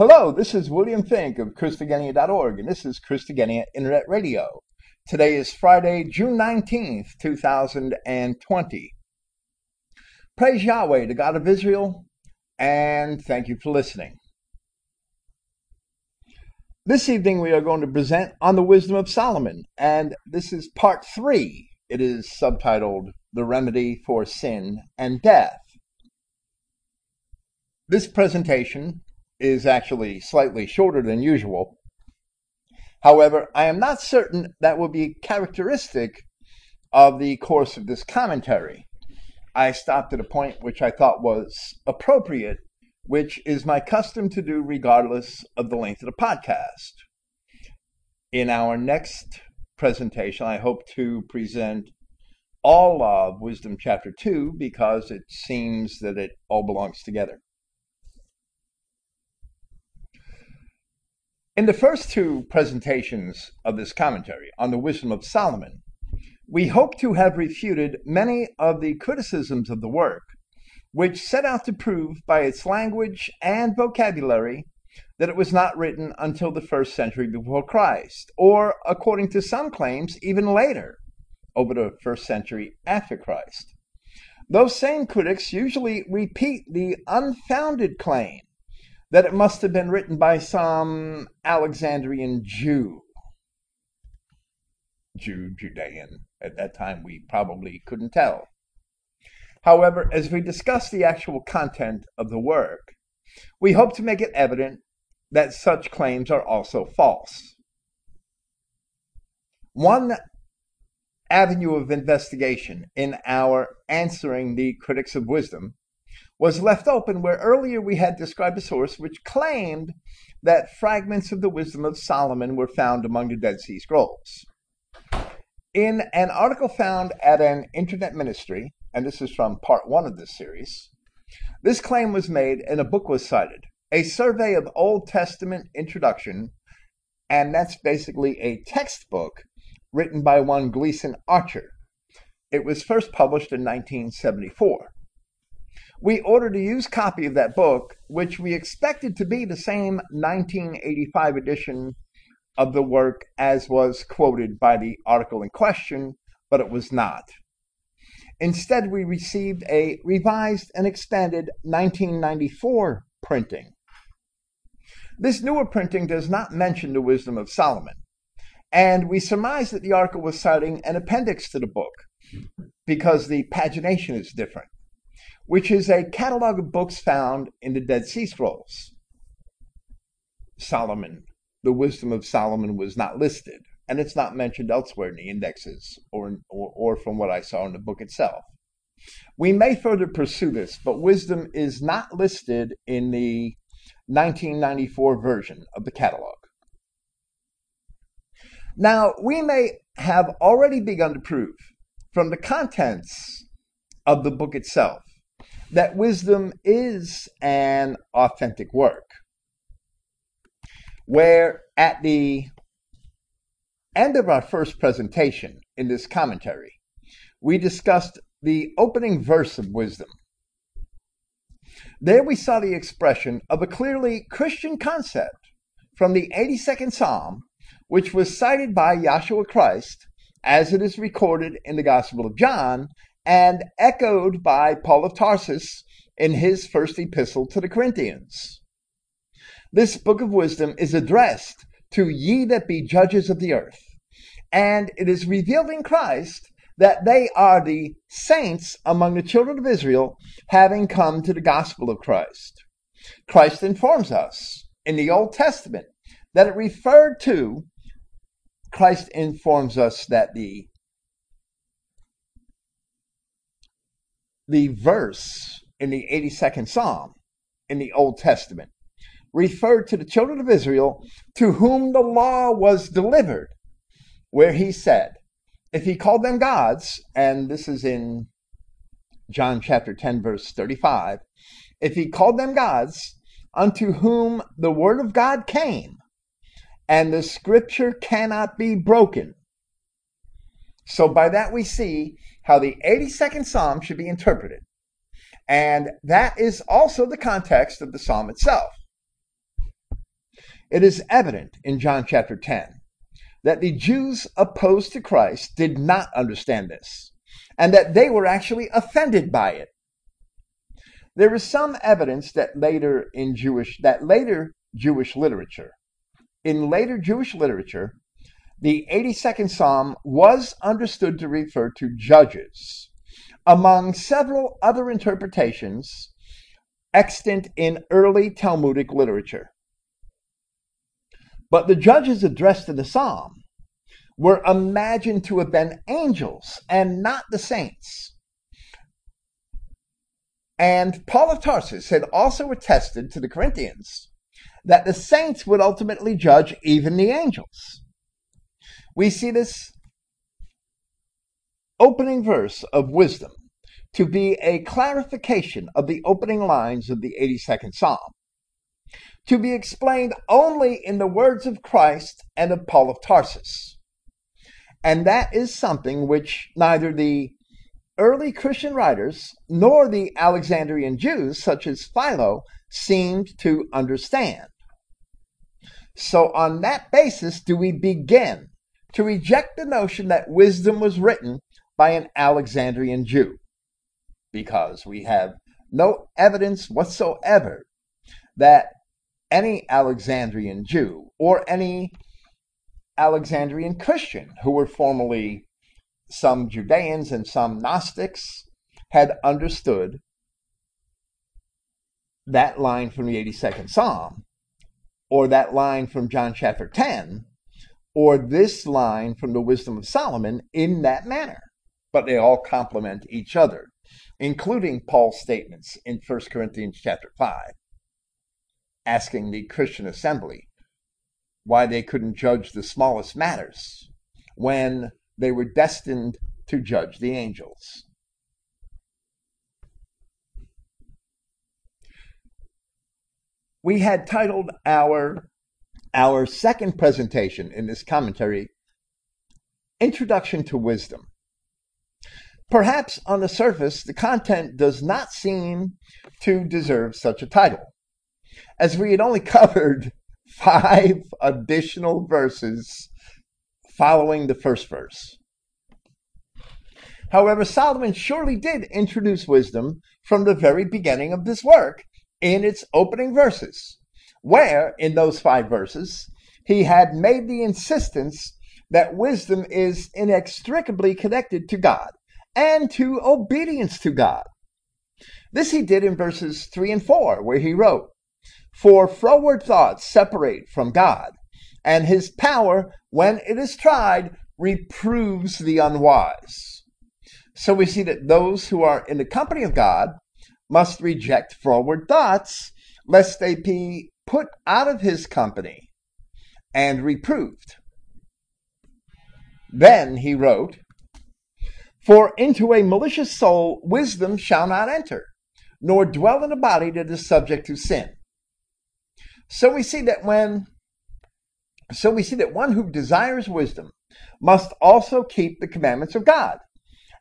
Hello, this is William Finck of Christogenea.org, and this is Christogenea Internet Radio. Today is Friday, June 19th, 2020. Praise Yahweh, the God of Israel, and thank you for listening. This evening we are going to present on the wisdom of Solomon, and this is part three. It is subtitled The Remedy for Sin and Death. This presentation is actually slightly shorter than usual. However, I am not certain that will be characteristic of the course of this commentary. I stopped at a point which I thought was appropriate, which is my custom to do regardless of the length of the podcast. In our next presentation, I hope to present all of Wisdom Chapter 2 because it seems that it all belongs together. In the first two presentations of this commentary on the wisdom of Solomon, we hope to have refuted many of the criticisms of the work, which set out to prove by its language and vocabulary that it was not written until the first century before Christ, or, according to some claims, even later, over the first century after Christ. Those same critics usually repeat the unfounded claim that it must have been written by some Alexandrian Jew. Jew, Judean. At that time, we probably couldn't tell. However, as we discuss the actual content of the work, we hope to make it evident that such claims are also false. One avenue of investigation in our answering the critics of wisdom was left open where earlier we had described a source which claimed that fragments of the wisdom of Solomon were found among the Dead Sea Scrolls. In an article found at an internet ministry, and this is from part one of this series, this claim was made and a book was cited, a survey of Old Testament introduction, and that's basically a textbook written by one Gleason Archer. It was first published in 1974. We ordered a used copy of that book, which we expected to be the same 1985 edition of the work as was quoted by the article in question, but it was not. Instead, we received a revised and expanded 1994 printing. This newer printing does not mention the wisdom of Solomon, and we surmise that the article was citing an appendix to the book because the pagination is different which is a catalog of books found in the Dead Sea Scrolls. Solomon, the wisdom of Solomon was not listed, and it's not mentioned elsewhere in the indexes or, or, or from what I saw in the book itself. We may further pursue this, but wisdom is not listed in the 1994 version of the catalog. Now, we may have already begun to prove from the contents of the book itself that wisdom is an authentic work. Where at the end of our first presentation in this commentary, we discussed the opening verse of wisdom. There we saw the expression of a clearly Christian concept from the 82nd Psalm, which was cited by Yahshua Christ as it is recorded in the Gospel of John and echoed by Paul of Tarsus in his first epistle to the Corinthians. This book of wisdom is addressed to ye that be judges of the earth, and it is revealed in Christ that they are the saints among the children of Israel, having come to the gospel of Christ. Christ informs us in the Old Testament that it referred to, Christ informs us that the the verse in the 82nd Psalm in the Old Testament referred to the children of Israel to whom the law was delivered, where he said, if he called them gods, and this is in John chapter 10, verse 35, if he called them gods, unto whom the word of God came, and the scripture cannot be broken. So by that we see how the 82nd Psalm should be interpreted. And that is also the context of the Psalm itself. It is evident in John chapter 10 that the Jews opposed to Christ did not understand this and that they were actually offended by it. There is some evidence that later in Jewish that later Jewish literature in later Jewish literature the 82nd Psalm was understood to refer to judges, among several other interpretations extant in early Talmudic literature. But the judges addressed in the psalm were imagined to have been angels and not the saints. And Paul of Tarsus had also attested to the Corinthians that the saints would ultimately judge even the angels. We see this opening verse of wisdom to be a clarification of the opening lines of the 82nd Psalm, to be explained only in the words of Christ and of Paul of Tarsus. And that is something which neither the early Christian writers nor the Alexandrian Jews, such as Philo, seemed to understand. So, on that basis, do we begin to reject the notion that wisdom was written by an Alexandrian Jew because we have no evidence whatsoever that any Alexandrian Jew or any Alexandrian Christian who were formerly some Judeans and some Gnostics had understood that line from the 82nd Psalm or that line from John chapter 10 or this line from the wisdom of Solomon in that manner. But they all complement each other, including Paul's statements in 1 Corinthians chapter 5, asking the Christian assembly why they couldn't judge the smallest matters when they were destined to judge the angels. We had titled our our second presentation in this commentary, Introduction to Wisdom. Perhaps on the surface, the content does not seem to deserve such a title, as we had only covered five additional verses following the first verse. However, Solomon surely did introduce wisdom from the very beginning of this work in its opening verses where in those five verses he had made the insistence that wisdom is inextricably connected to God and to obedience to God. This he did in verses 3 and 4, where he wrote, For froward thoughts separate from God, and his power, when it is tried, reproves the unwise. So we see that those who are in the company of God must reject froward thoughts, lest they be put out of his company and reproved. Then he wrote, For into a malicious soul wisdom shall not enter, nor dwell in a body that is subject to sin. So we see that when so we see that one who desires wisdom must also keep the commandments of God.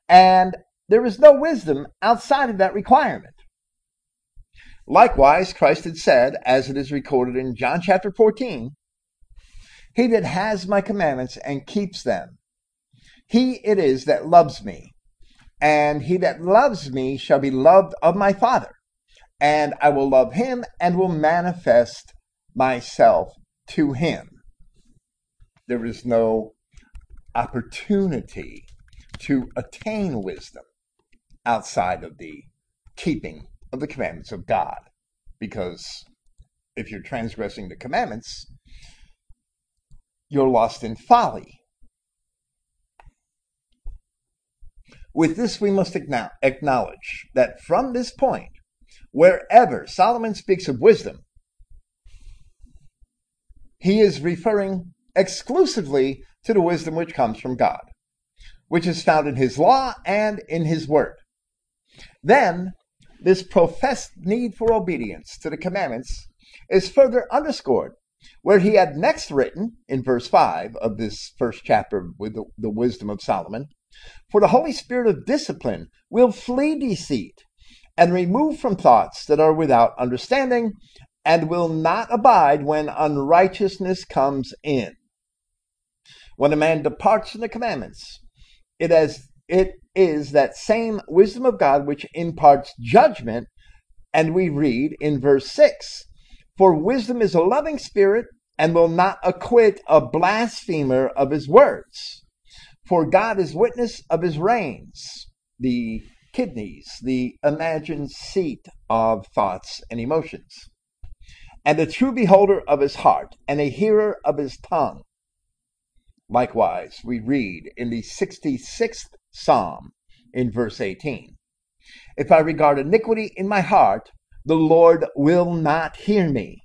And there is no wisdom outside of that requirement. Likewise, Christ had said, as it is recorded in John chapter 14, He that has my commandments and keeps them, he it is that loves me. And he that loves me shall be loved of my Father. And I will love him and will manifest myself to him. There is no opportunity to attain wisdom outside of the keeping of the commandments of God. Because if you're transgressing the commandments, you're lost in folly. With this, we must acknowledge that from this point, wherever Solomon speaks of wisdom, he is referring exclusively to the wisdom which comes from God, which is found in his law and in his word. Then this professed need for obedience to the commandments is further underscored where he had next written in verse 5 of this first chapter with the, the, wisdom of Solomon For the Holy Spirit of discipline will flee deceit and remove from thoughts that are without understanding and will not abide when unrighteousness comes in. When a man departs from the commandments, it as it is that same wisdom of God which imparts judgment, and we read in verse 6 For wisdom is a loving spirit and will not acquit a blasphemer of his words. For God is witness of his reins, the kidneys, the imagined seat of thoughts and emotions, and a true beholder of his heart, and a hearer of his tongue. Likewise, we read in the 66th Psalm in verse 18 If I regard iniquity in my heart, the Lord will not hear me.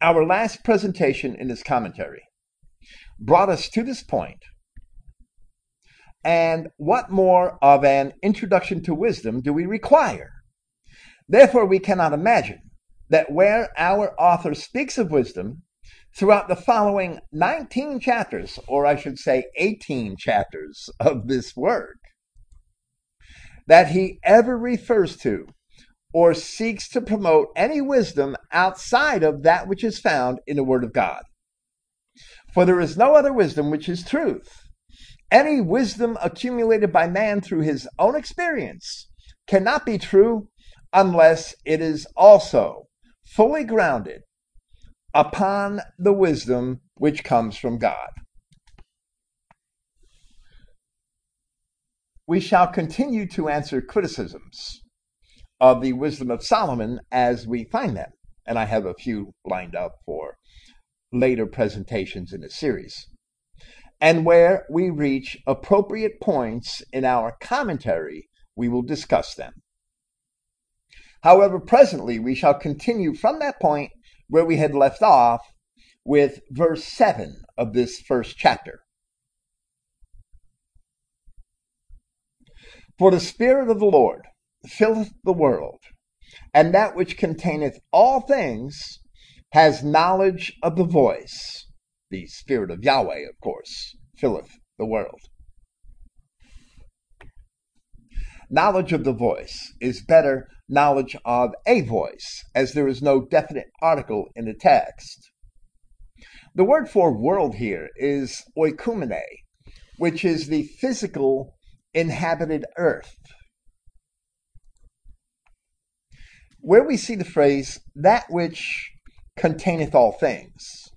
Our last presentation in this commentary brought us to this point, and what more of an introduction to wisdom do we require? Therefore, we cannot imagine that where our author speaks of wisdom throughout the following 19 chapters, or I should say 18 chapters of this work, that he ever refers to or seeks to promote any wisdom outside of that which is found in the Word of God. For there is no other wisdom which is truth. Any wisdom accumulated by man through his own experience cannot be true unless it is also fully grounded upon the wisdom which comes from God. We shall continue to answer criticisms of the wisdom of Solomon as we find them. And I have a few lined up for later presentations in the series. And where we reach appropriate points in our commentary, we will discuss them. However, presently we shall continue from that point where we had left off with verse 7 of this first chapter. For the Spirit of the Lord filleth the world, and that which containeth all things has knowledge of the voice. The Spirit of Yahweh, of course, filleth the world. Knowledge of the voice is better knowledge of a voice, as there is no definite article in the text. The word for world here is oikumene, which is the physical inhabited earth. where we see the phrase, that which containeth all things.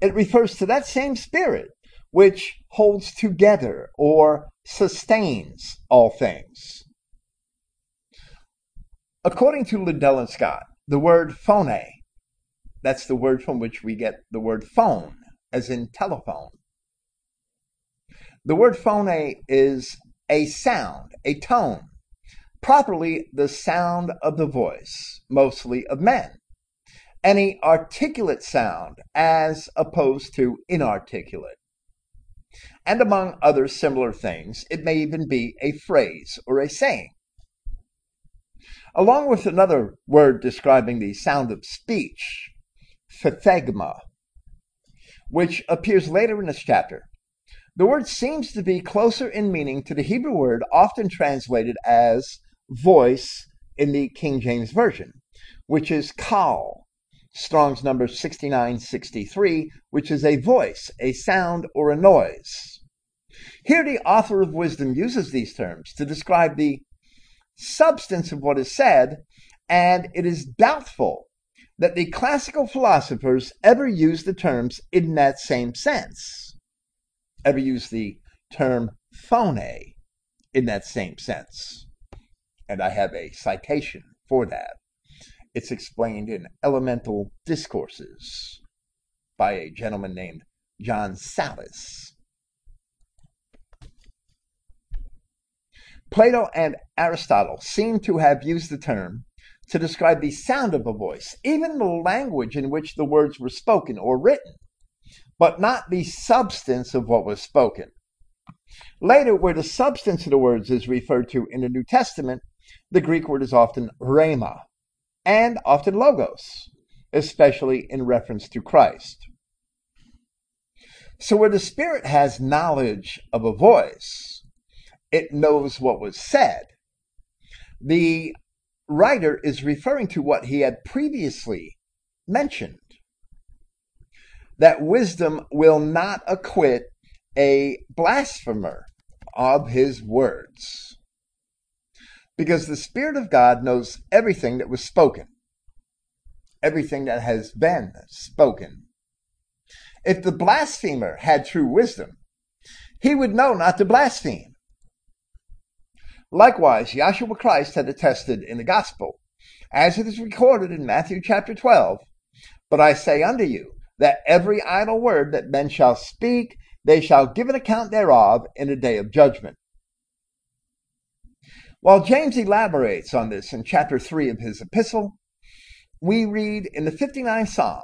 It refers to that same spirit which holds together or sustains all things. According to Liddell and Scott, the word phone, that's the word from which we get the word phone, as in telephone. The word phone is a sound, a tone, properly the sound of the voice, mostly of men. Any articulate sound as opposed to inarticulate. And among other similar things, it may even be a phrase or a saying. Along with another word describing the sound of speech, phthegma, which appears later in this chapter, the word seems to be closer in meaning to the Hebrew word often translated as voice in the King James Version, which is kal, Strong's number 6963, which is a voice, a sound, or a noise. Here, the author of wisdom uses these terms to describe the substance of what is said, and it is doubtful that the classical philosophers ever used the terms in that same sense, ever used the term phone in that same sense and I have a citation for that. It's explained in Elemental Discourses by a gentleman named John Sallis. Plato and Aristotle seem to have used the term to describe the sound of a voice, even the language in which the words were spoken or written, but not the substance of what was spoken. Later, where the substance of the words is referred to in the New Testament, the Greek word is often rhema and often logos, especially in reference to Christ. So, where the Spirit has knowledge of a voice, it knows what was said. the writer is referring to what he had previously mentioned that wisdom will not acquit a blasphemer of his words. Because the Spirit of God knows everything that was spoken, everything that has been spoken. If the blasphemer had true wisdom, he would know not to blaspheme. Likewise, Yahshua Christ had attested in the gospel, as it is recorded in Matthew chapter 12, But I say unto you, that every idle word that men shall speak, they shall give an account thereof in a day of judgment. While James elaborates on this in chapter 3 of his epistle, we read in the 59th Psalm,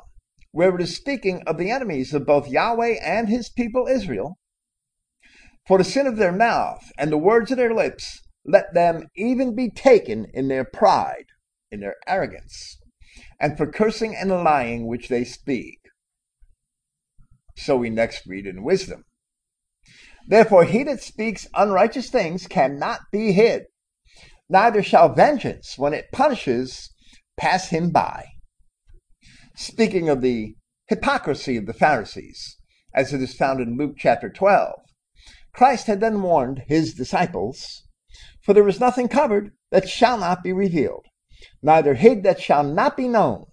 where it is speaking of the enemies of both Yahweh and his people Israel, For the sin of their mouth and the words of their lips, let them even be taken in their pride, in their arrogance, and for cursing and lying which they speak. So we next read in wisdom. Therefore, he that speaks unrighteous things cannot be hid, neither shall vengeance, when it punishes, pass him by. Speaking of the hypocrisy of the Pharisees, as it is found in Luke chapter 12, Christ had then warned his disciples, For there is nothing covered that shall not be revealed, neither hid that shall not be known.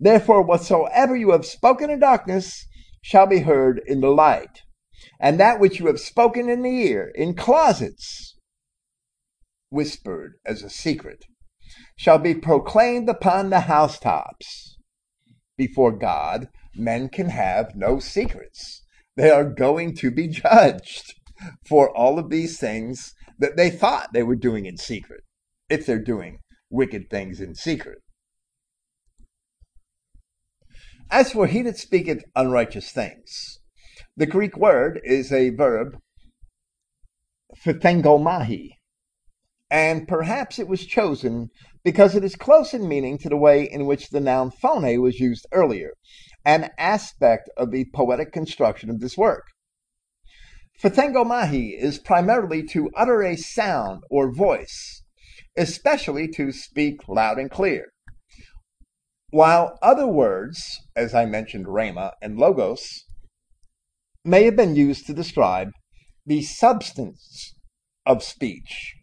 Therefore, whatsoever you have spoken in darkness, shall be heard in the light, and that which you have spoken in the ear, in closets, whispered as a secret, shall be proclaimed upon the housetops. Before God, men can have no secrets. They are going to be judged for all of these things that they thought they were doing in secret, if they're doing wicked things in secret. As for he that speaketh unrighteous things, the Greek word is a verb, phthengomai, and perhaps it was chosen because it is close in meaning to the way in which the noun phone was used earlier, an aspect of the poetic construction of this work. Phthengomai is primarily to utter a sound or voice, especially to speak loud and clear. While other words, as I mentioned, rhema and logos, may have been used to describe the substance of speech.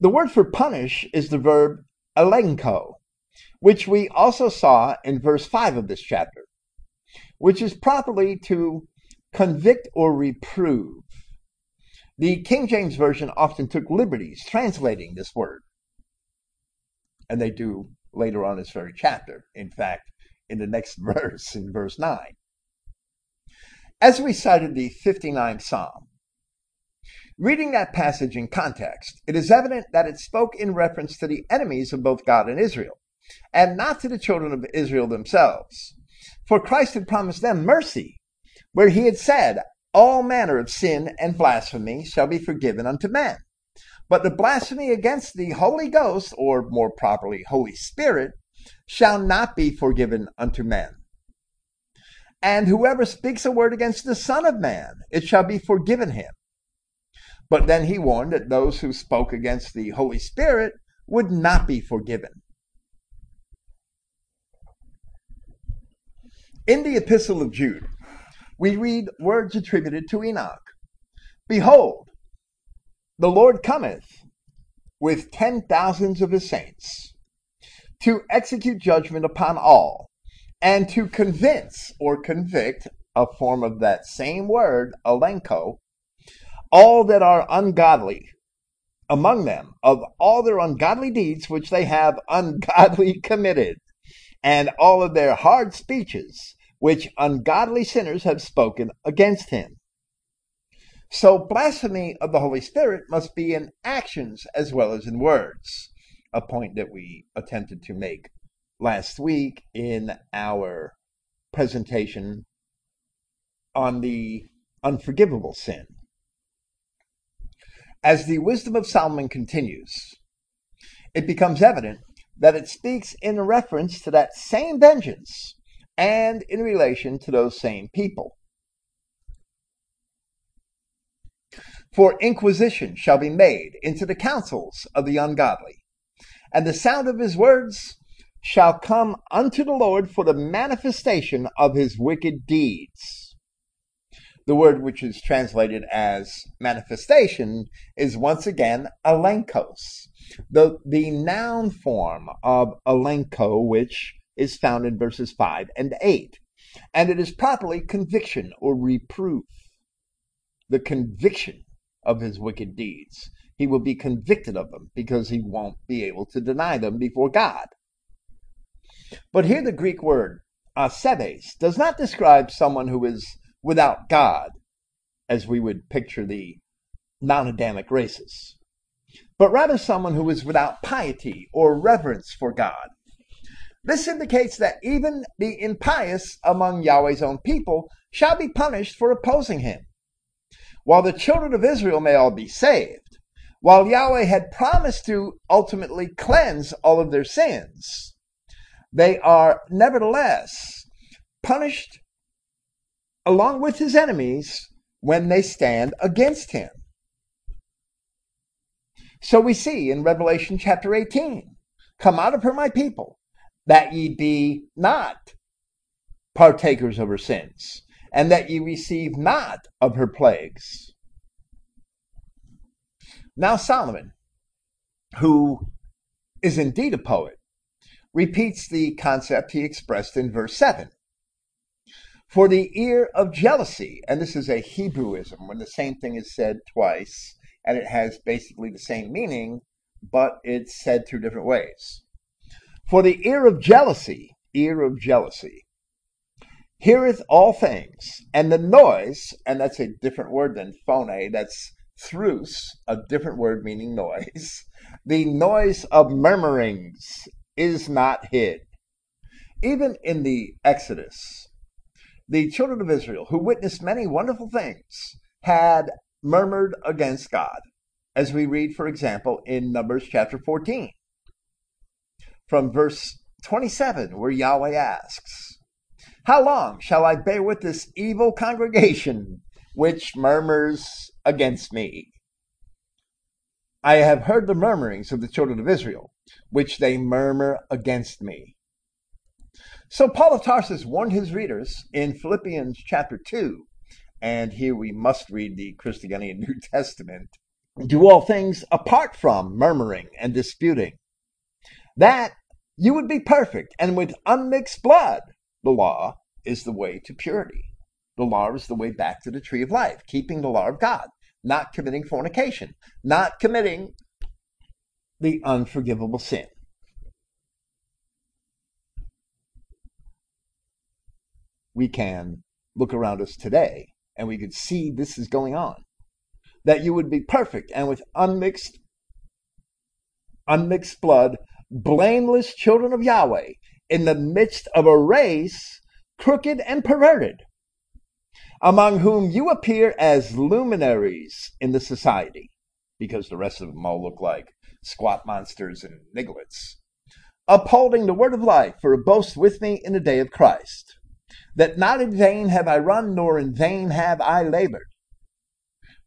The word for punish is the verb elenko, which we also saw in verse 5 of this chapter, which is properly to convict or reprove. The King James Version often took liberties translating this word, and they do later on this very chapter. In fact, in the next verse, in verse 9. As we cited the 59th Psalm, reading that passage in context, it is evident that it spoke in reference to the enemies of both God and Israel, and not to the children of Israel themselves. For Christ had promised them mercy, where he had said, All manner of sin and blasphemy shall be forgiven unto men. But the blasphemy against the Holy Ghost, or more properly, Holy Spirit, shall not be forgiven unto men. And whoever speaks a word against the Son of Man, it shall be forgiven him. But then he warned that those who spoke against the Holy Spirit would not be forgiven. In the Epistle of Jude, we read words attributed to Enoch. Behold, the Lord cometh with ten thousands of his saints to execute judgment upon all and to convince or convict, a form of that same word, elenko, all that are ungodly among them of all their ungodly deeds which they have ungodly committed, and all of their hard speeches which ungodly sinners have spoken against him. So blasphemy of the Holy Spirit must be in actions as well as in words, a point that we attempted to make last week in our presentation on the unforgivable sin. As the wisdom of Solomon continues, it becomes evident that it speaks in reference to that same vengeance and in relation to those same people. For inquisition shall be made into the counsels of the ungodly, and the sound of his words shall come unto the Lord for the manifestation of his wicked deeds. The word which is translated as manifestation is once again elenkos, the, the noun form of elenko, which is found in verses 5 and 8. And it is properly conviction or reproof. The conviction of his wicked deeds. He will be convicted of them because he won't be able to deny them before God. But here the Greek word asebes does not describe someone who is without God, as we would picture the non Adamic races, but rather someone who is without piety or reverence for God. This indicates that even the impious among Yahweh's own people shall be punished for opposing him. While the children of Israel may all be saved, while Yahweh had promised to ultimately cleanse all of their sins, they are nevertheless punished along with his enemies when they stand against him. So we see in Revelation chapter 18 Come out of her, my people, that ye be not partakers of her sins, and that ye receive not of her plagues. Now, Solomon, who is indeed a poet, repeats the concept he expressed in verse 7. For the ear of jealousy, and this is a Hebrewism when the same thing is said twice, and it has basically the same meaning, but it's said through different ways. For the ear of jealousy, ear of jealousy, heareth all things, and the noise, and that's a different word than phone, that's thrus, a different word meaning noise. The noise of murmurings is not hid. Even in the Exodus, the children of Israel, who witnessed many wonderful things, had murmured against God, as we read, for example, in Numbers chapter 14, from verse 27, where Yahweh asks, How long shall I bear with this evil congregation which murmurs against me? I have heard the murmurings of the children of Israel, which they murmur against me. So Paul of Tarsus warned his readers in Philippians chapter 2, and here we must read the Christogenea New Testament, do all things apart from murmuring and disputing, that you would be perfect and with unmixed blood. The law is the way to purity. The law is the way back to the tree of life, keeping the law of God not committing fornication, not committing the unforgivable sin. We can look around us today and we could see this is going on. That you would be perfect and with unmixed unmixed blood, blameless children of Yahweh in the midst of a race crooked and perverted among whom you appear as luminaries in the society, because the rest of them all look like squat monsters and nigglets, upholding the word of life for a boast with me in the day of Christ, that not in vain have I run, nor in vain have I labored.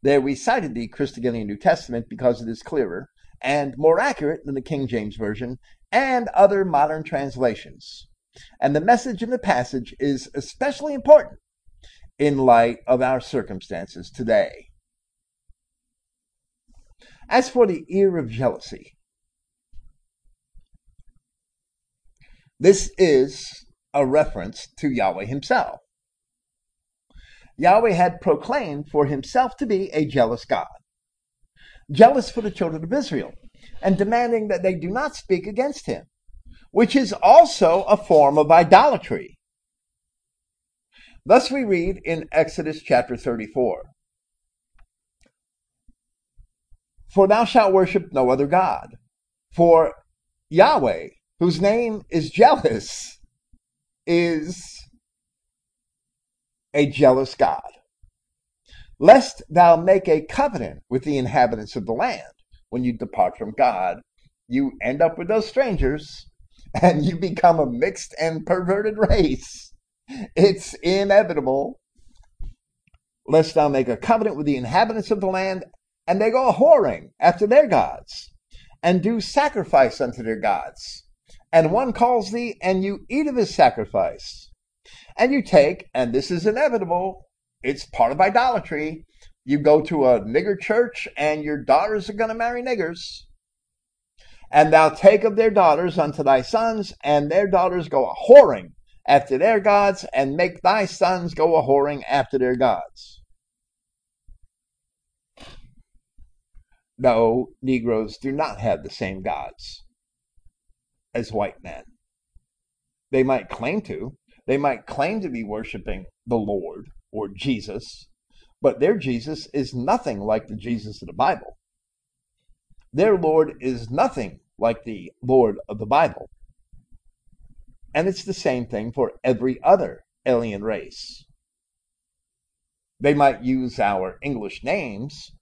There we cited the Christogenea New Testament because it is clearer and more accurate than the King James Version and other modern translations. And the message in the passage is especially important in light of our circumstances today. As for the ear of jealousy, this is a reference to Yahweh himself. Yahweh had proclaimed for himself to be a jealous God, jealous for the children of Israel, and demanding that they do not speak against him, which is also a form of idolatry. Thus we read in Exodus chapter 34 For thou shalt worship no other God, for Yahweh, whose name is jealous, is a jealous God. Lest thou make a covenant with the inhabitants of the land when you depart from God, you end up with those strangers and you become a mixed and perverted race it's inevitable. lest thou make a covenant with the inhabitants of the land, and they go whoring after their gods, and do sacrifice unto their gods. And one calls thee, and you eat of his sacrifice. And you take, and this is inevitable, it's part of idolatry. You go to a nigger church, and your daughters are going to marry niggers. And thou take of their daughters unto thy sons, and their daughters go a whoring after their gods, and make thy sons go a whoring after their gods. No, Negroes do not have the same gods as white men. They might claim to. They might claim to be worshiping the Lord or Jesus, but their Jesus is nothing like the Jesus of the Bible. Their Lord is nothing like the Lord of the Bible. And it's the same thing for every other alien race. They might use our English names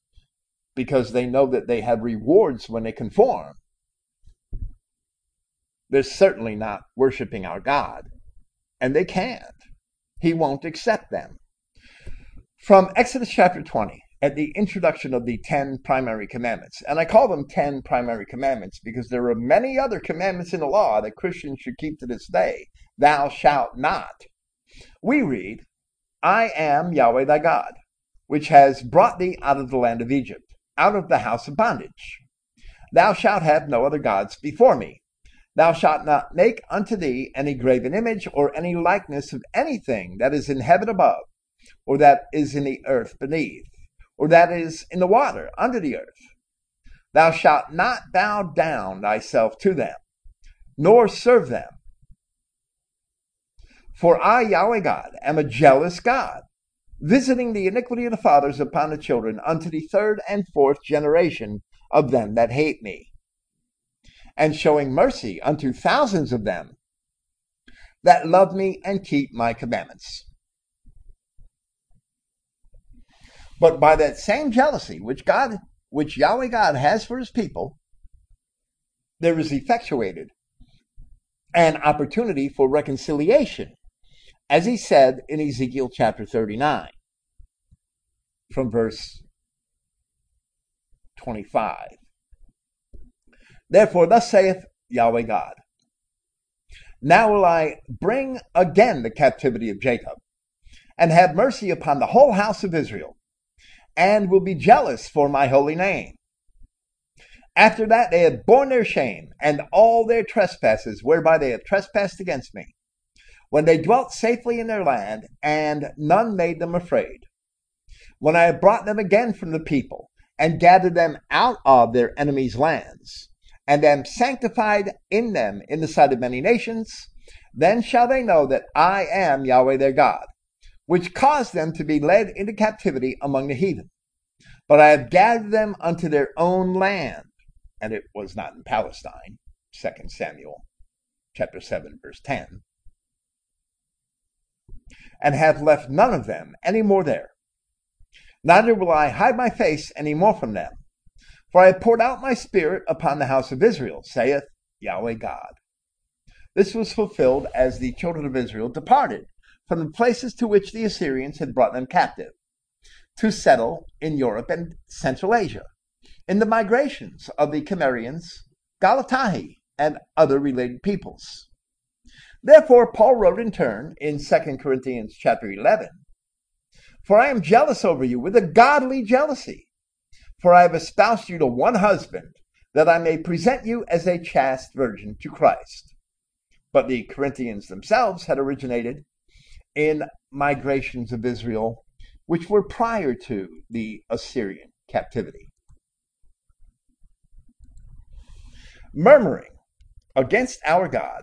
because they know that they have rewards when they conform. They're certainly not worshiping our God, and they can't. He won't accept them. From Exodus chapter 20, at the introduction of the 10 primary commandments. And I call them 10 primary commandments because there are many other commandments in the law that Christians should keep to this day. Thou shalt not. We read, I am Yahweh thy God, which has brought thee out of the land of Egypt, out of the house of bondage. Thou shalt have no other gods before me. Thou shalt not make unto thee any graven image or any likeness of anything that is in heaven above, or that is in the earth beneath or that is in the water under the earth. Thou shalt not bow down thyself to them, nor serve them. For I, Yahweh God, am a jealous God, visiting the iniquity of the fathers upon the children unto the third and fourth generation of them that hate me, and showing mercy unto thousands of them that love me and keep my commandments. But by that same jealousy which God, which Yahweh God has for his people, there is effectuated an opportunity for reconciliation, as he said in Ezekiel chapter 39, from verse 25. Therefore, thus saith Yahweh God Now will I bring again the captivity of Jacob, and have mercy upon the whole house of Israel and will be jealous for my holy name. After that, they have borne their shame and all their trespasses whereby they have trespassed against me, when they dwelt safely in their land, and none made them afraid. When I have brought them again from the people, and gathered them out of their enemies' lands, and am sanctified in them in the sight of many nations, then shall they know that I am Yahweh their God, which caused them to be led into captivity among the heathen. But I have gathered them unto their own land, and it was not in Palestine. 2 Samuel chapter 7, verse 10. And have left none of them any more there. Neither will I hide my face any more from them. For I have poured out my spirit upon the house of Israel, saith Yahweh God. This was fulfilled as the children of Israel departed from the places to which the Assyrians had brought them captive to settle in Europe and Central Asia, in the migrations of the Cimmerians, Galatahi, and other related peoples. Therefore, Paul wrote in turn in 2 Corinthians chapter 11, For I am jealous over you with a godly jealousy, for I have espoused you to one husband, that I may present you as a chaste virgin to Christ. But the Corinthians themselves had originated in migrations of Israel, which were prior to the Assyrian captivity. Murmuring against our God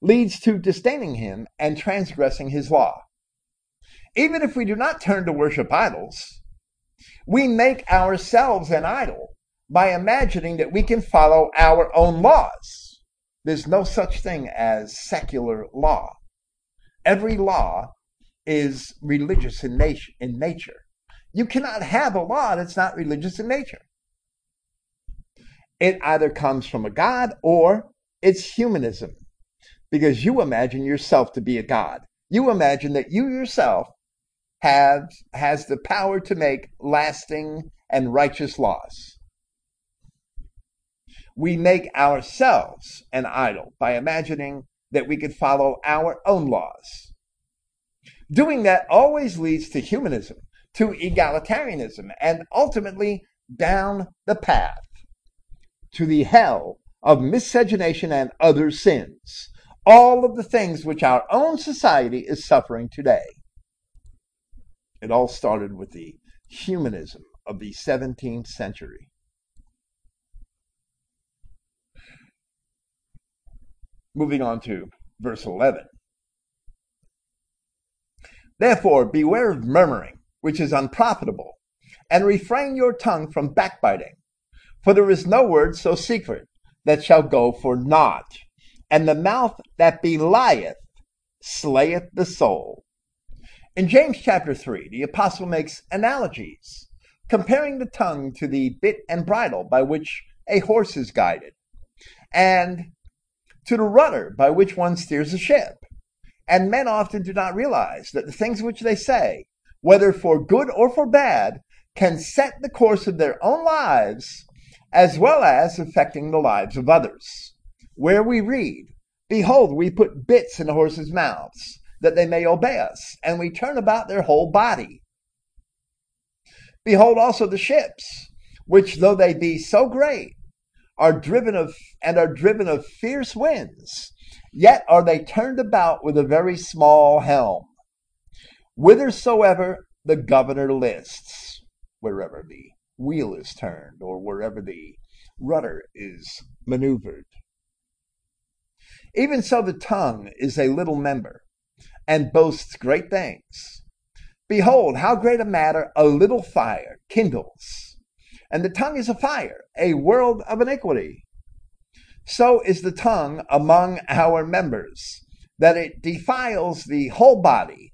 leads to disdaining him and transgressing his law. Even if we do not turn to worship idols, we make ourselves an idol by imagining that we can follow our own laws. There's no such thing as secular law. Every law is religious in nature. In nature. You cannot have a law that's not religious in nature. It either comes from a God or it's humanism because you imagine yourself to be a God. You imagine that you yourself has, has the power to make lasting and righteous laws. We make ourselves an idol by imagining that we could follow our own laws. Doing that always leads to humanism, to egalitarianism, and ultimately down the path to the hell of miscegenation and other sins. All of the things which our own society is suffering today. It all started with the humanism of the 17th century. Moving on to verse 11. Therefore, beware of murmuring, which is unprofitable, and refrain your tongue from backbiting. For there is no word so secret that shall go for naught, and the mouth that belieth slayeth the soul. In James chapter 3, the apostle makes analogies, comparing the tongue to the bit and bridle by which a horse is guided, and to the rudder by which one steers a ship. And men often do not realize that the things which they say, whether for good or for bad, can set the course of their own lives as well as affecting the lives of others. Where we read, Behold, we put bits in the horses' mouths, that they may obey us, and we turn about their whole body. Behold also the ships, which though they be so great, are driven of and are driven of fierce winds, yet are they turned about with a very small helm, whithersoever the governor lists, wherever the wheel is turned or wherever the rudder is maneuvered. Even so, the tongue is a little member and boasts great things. Behold, how great a matter a little fire kindles. And the tongue is a fire, a world of iniquity. So is the tongue among our members, that it defiles the whole body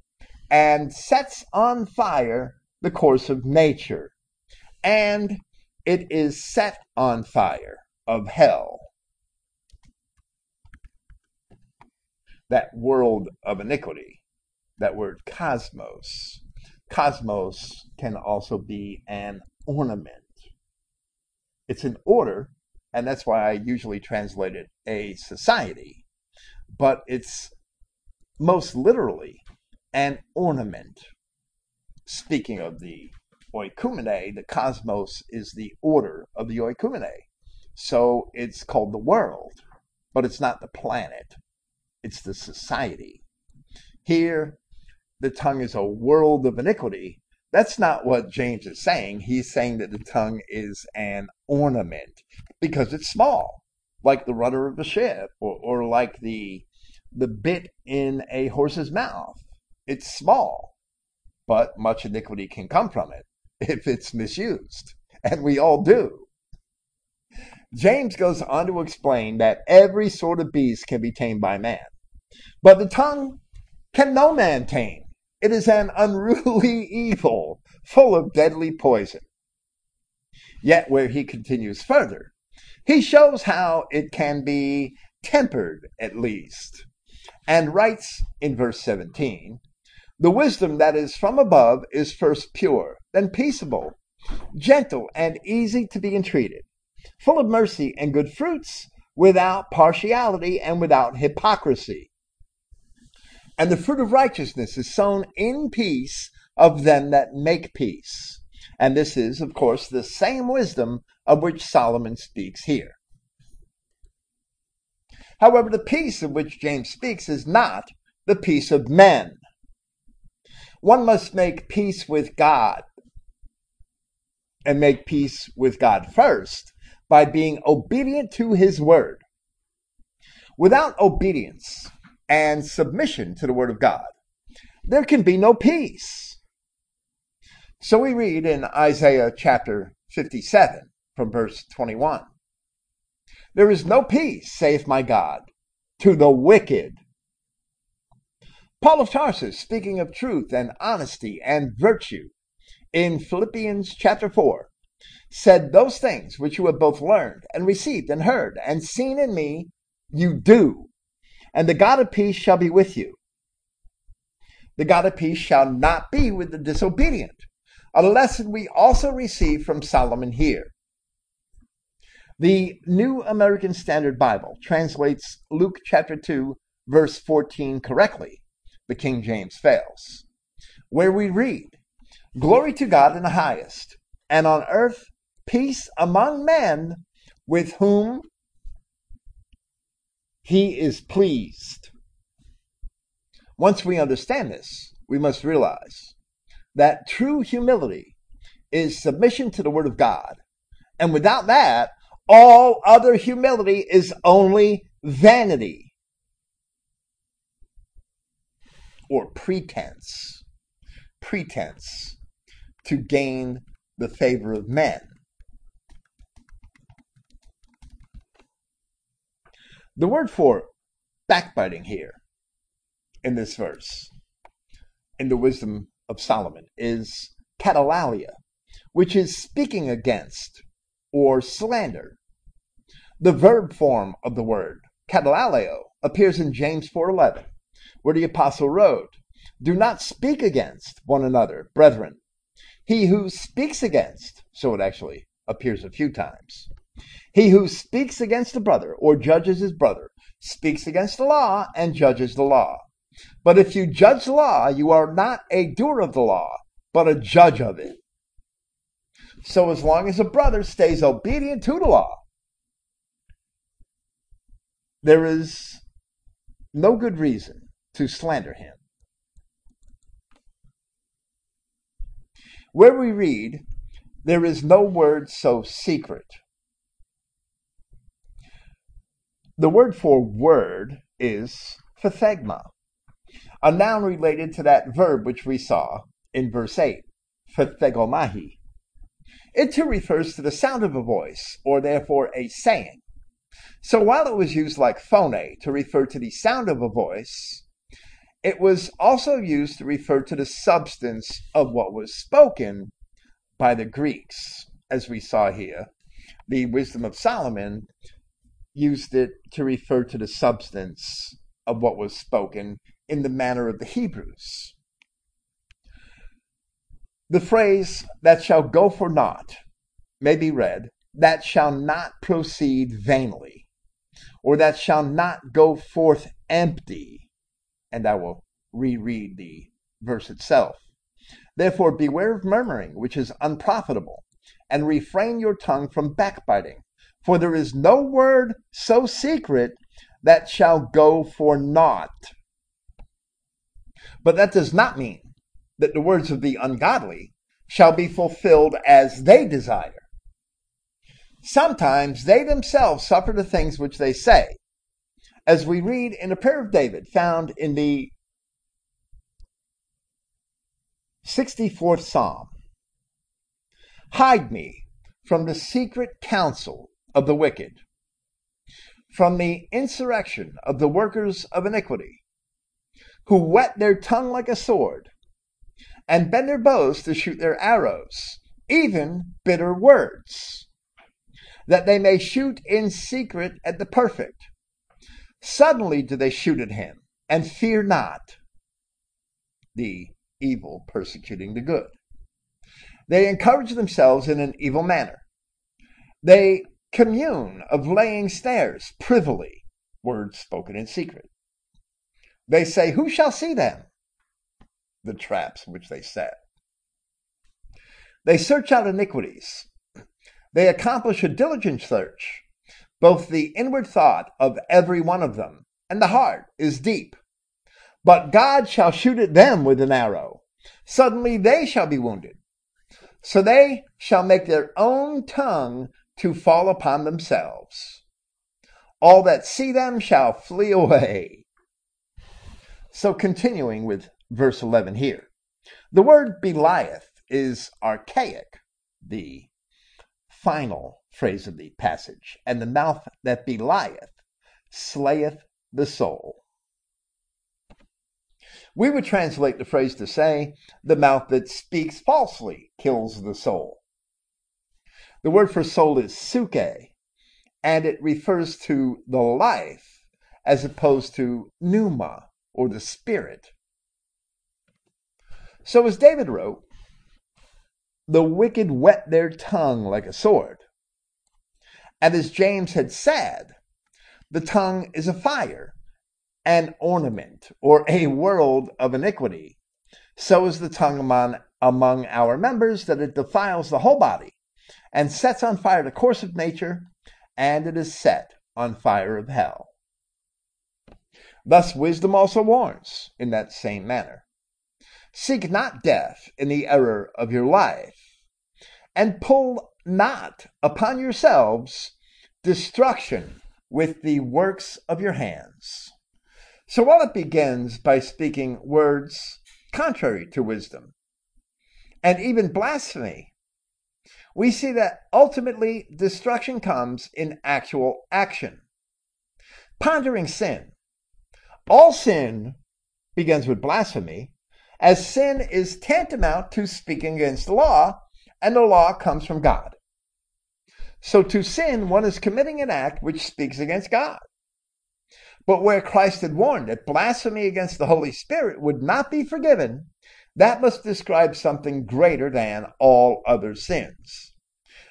and sets on fire the course of nature and it is set on fire of hell. That world of iniquity, that word cosmos. Cosmos can also be an ornament. It's an order, and that's why I usually translate it a society, but it's most literally an ornament. Speaking of the oikumene, the cosmos is the order of the oikumene. So it's called the world, but it's not the planet, it's the society. Here, the tongue is a world of iniquity. That's not what James is saying. He's saying that the tongue is an ornament because it's small, like the rudder of a ship or, or like the, the bit in a horse's mouth. It's small, but much iniquity can come from it if it's misused, and we all do. James goes on to explain that every sort of beast can be tamed by man, but the tongue can no man tame. It is an unruly evil, full of deadly poison. Yet, where he continues further, he shows how it can be tempered at least, and writes in verse 17 The wisdom that is from above is first pure then peaceable, gentle, and easy to be entreated, full of mercy and good fruits, without partiality and without hypocrisy. And the fruit of righteousness is sown in peace of them that make peace. And this is, of course, the same wisdom of which Solomon speaks here. However, the peace of which James speaks is not the peace of men. One must make peace with God and make peace with God first by being obedient to his word. Without obedience and submission to the word of God, there can be no peace. So we read in Isaiah chapter 57 from verse 21 There is no peace, saith my God, to the wicked. Paul of Tarsus, speaking of truth and honesty and virtue, in Philippians chapter 4 said, Those things which you have both learned and received and heard and seen in me, you do, and the God of peace shall be with you. The God of peace shall not be with the disobedient. A lesson we also receive from Solomon here. The New American Standard Bible translates Luke chapter 2, verse 14 correctly. The King James fails. Where we read, Glory to God in the highest, and on earth peace among men with whom he is pleased. Once we understand this, we must realize that true humility is submission to the Word of God. And without that, all other humility is only vanity or pretense. Pretense to gain the favor of men. The word for backbiting here in this verse, in the wisdom of Solomon, is katalalia, which is speaking against or slander. The verb form of the word, katalaleo, appears in James 4.11, where the apostle wrote, Do not speak against one another, brethren. He who speaks against, so it actually appears a few times. He who speaks against a brother or judges his brother speaks against the law and judges the law. But if you judge the law, you are not a doer of the law, but a judge of it. So as long as a brother stays obedient to the law, there is no good reason to slander him. Where we read, there is no word so secret. The word for word is phthegma, a noun related to that verb which we saw in verse 8, phthegomahi. It too refers to the sound of a voice, or therefore a saying. So while it was used like phone to refer to the sound of a voice, it was also used to refer to the substance of what was spoken by the Greeks, as we saw here. The Wisdom of Solomon used it to refer to the substance of what was spoken in the manner of the Hebrews. The phrase, that shall go for naught, may be read, that shall not proceed vainly, or that shall not go forth empty. And I will reread the verse itself. Therefore, beware of murmuring, which is unprofitable, and refrain your tongue from backbiting. For there is no word so secret that shall go for naught. But that does not mean that the words of the ungodly shall be fulfilled as they desire. Sometimes they themselves suffer the things which they say, as we read in a prayer of David found in the 64th Psalm. Hide me from the secret counsel of the wicked, from the insurrection of the workers of iniquity, who whet their tongue like a sword, and bend their bows to shoot their arrows, even bitter words, that they may shoot in secret at the perfect. Suddenly do they shoot at him, and fear not the evil persecuting the good. They encourage themselves in an evil manner. They commune of laying snares privily, words spoken in secret. They say, Who shall see them? The traps which they set. They search out iniquities. They accomplish a diligent search. Both the inward thought of every one of them and the heart is deep. But God shall shoot at them with an arrow. Suddenly they shall be wounded. So they shall make their own tongue to fall upon themselves. All that see them shall flee away. So continuing with verse 11 here. The word Belieth is archaic, the final phrase of the passage, and the mouth that belieth slayeth the soul. We would translate the phrase to say, the mouth that speaks falsely kills the soul. The word for soul is suke, and it refers to the life as opposed to pneuma or the spirit. So, as David wrote, the wicked whet their tongue like a sword. And as James had said, the tongue is a fire, an ornament, or a world of iniquity. So is the tongue among, among our members that it defiles the whole body and sets on fire the course of nature, and it is set on fire of hell. Thus, wisdom also warns in that same manner. Seek not death in the error of your life, and pull not upon yourselves destruction with the works of your hands. So while it begins by speaking words contrary to wisdom, and even blasphemy, we see that ultimately destruction comes in actual action. Pondering sin. All sin begins with blasphemy, as sin is tantamount to speaking against the law, and the law comes from God. So to sin, one is committing an act which speaks against God. But where Christ had warned that blasphemy against the Holy Spirit would not be forgiven, that must describe something greater than all other sins.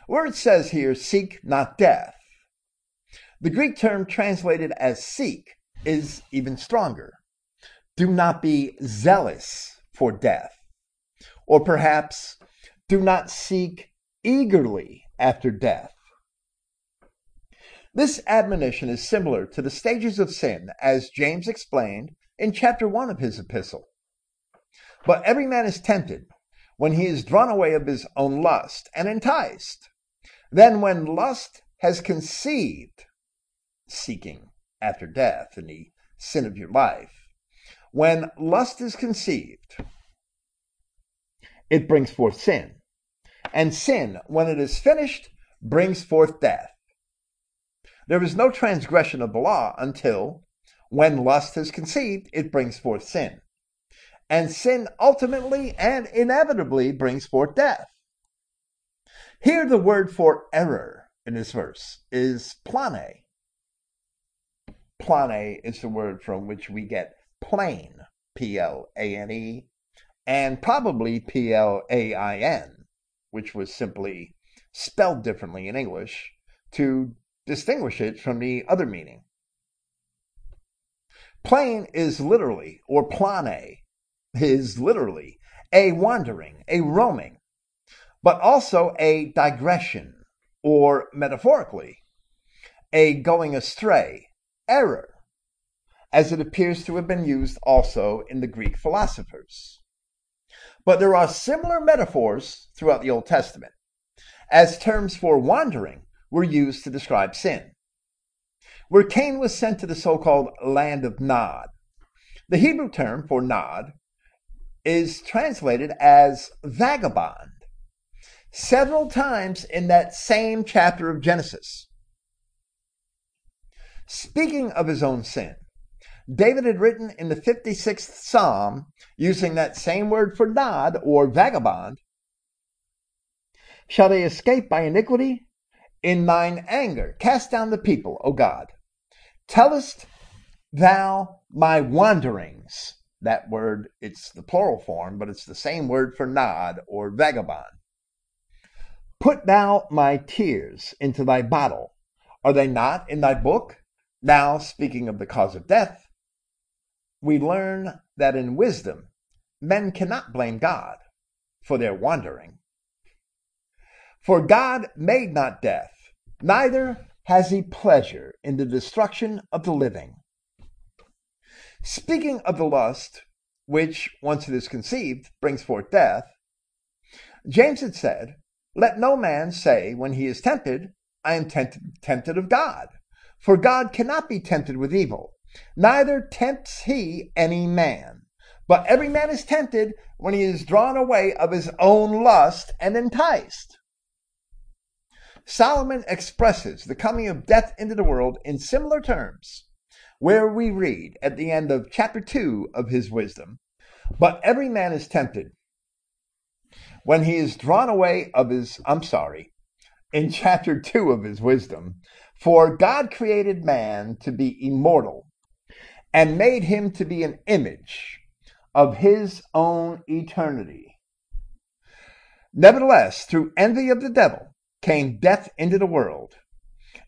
Where it says here, seek not death, the Greek term translated as seek is even stronger. Do not be zealous for death. Or perhaps, do not seek eagerly after death. This admonition is similar to the stages of sin as James explained in chapter 1 of his epistle. But every man is tempted when he is drawn away of his own lust and enticed. Then, when lust has conceived, seeking after death and the sin of your life, when lust is conceived, it brings forth sin. And sin, when it is finished, brings forth death. There is no transgression of the law until, when lust has conceived, it brings forth sin. And sin ultimately and inevitably brings forth death. Here, the word for error in this verse is plane. Plane is the word from which we get plane, P L A N E, and probably P L A I N, which was simply spelled differently in English to distinguish it from the other meaning. Plane is literally, or plane is literally, a wandering, a roaming, but also a digression, or metaphorically, a going astray, error, as it appears to have been used also in the Greek philosophers. But there are similar metaphors throughout the Old Testament, as terms for wandering were used to describe sin. Where Cain was sent to the so called land of Nod, the Hebrew term for Nod is translated as vagabond several times in that same chapter of Genesis. Speaking of his own sin, David had written in the 56th Psalm, using that same word for nod or vagabond, Shall they escape by iniquity? In thine anger, cast down the people, O God. Tellest thou my wanderings. That word, it's the plural form, but it's the same word for nod or vagabond. Put thou my tears into thy bottle. Are they not in thy book? Now, speaking of the cause of death, we learn that in wisdom, men cannot blame God for their wandering. For God made not death, neither has he pleasure in the destruction of the living. Speaking of the lust, which, once it is conceived, brings forth death, James had said, Let no man say when he is tempted, I am tempted, of God. For God cannot be tempted with evil, neither tempts he any man. But every man is tempted when he is drawn away of his own lust and enticed. Solomon expresses the coming of death into the world in similar terms, where we read at the end of chapter 2 of his wisdom, But every man is tempted when he is drawn away of his, I'm sorry, in chapter 2 of his wisdom, for God created man to be immortal and made him to be an image of his own eternity. Nevertheless, through envy of the devil came death into the world,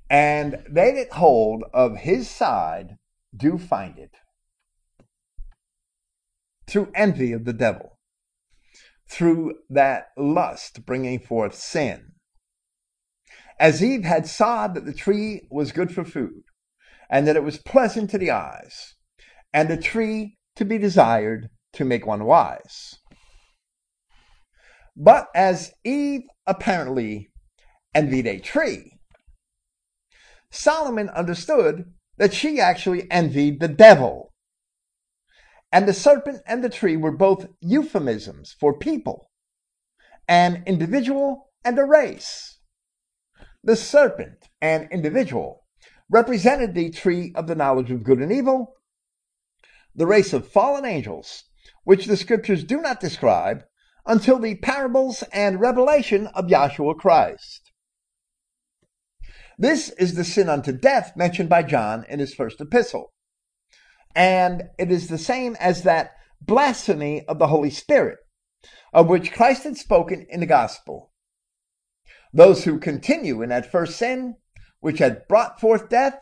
and they that hold of his side do find it. Through envy of the devil, through that lust bringing forth sin. As Eve had saw that the tree was good for food, and that it was pleasant to the eyes, and a tree to be desired to make one wise. But as Eve apparently envied a tree, Solomon understood that she actually envied the devil. And the serpent and the tree were both euphemisms for people, an individual and a race. The serpent, an individual, represented the tree of the knowledge of good and evil, the race of fallen angels, which the scriptures do not describe until the parables and revelation of Yahshua Christ. This is the sin unto death mentioned by John in his first epistle. And it is the same as that blasphemy of the Holy Spirit, of which Christ had spoken in the gospel. Those who continue in that first sin, which had brought forth death,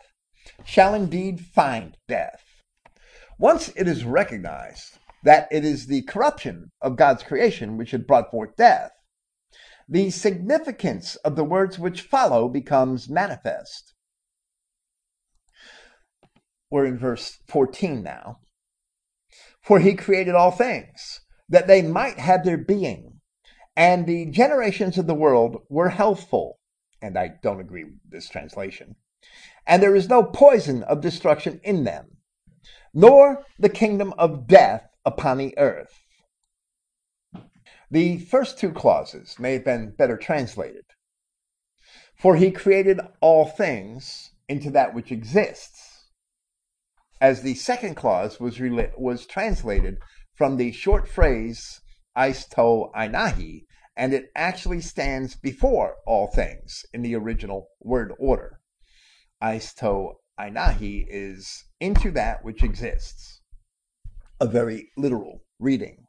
shall indeed find death. Once it is recognized that it is the corruption of God's creation which had brought forth death, the significance of the words which follow becomes manifest. We're in verse 14 now. For he created all things, that they might have their being, and the generations of the world were healthful. And I don't agree with this translation. And there is no poison of destruction in them, nor the kingdom of death upon the earth. The first two clauses may have been better translated. For he created all things into that which exists. As the second clause was, was translated from the short phrase eis to einahi, and it actually stands before all things in the original word order. Eis to einahi is into that which exists. A very literal reading.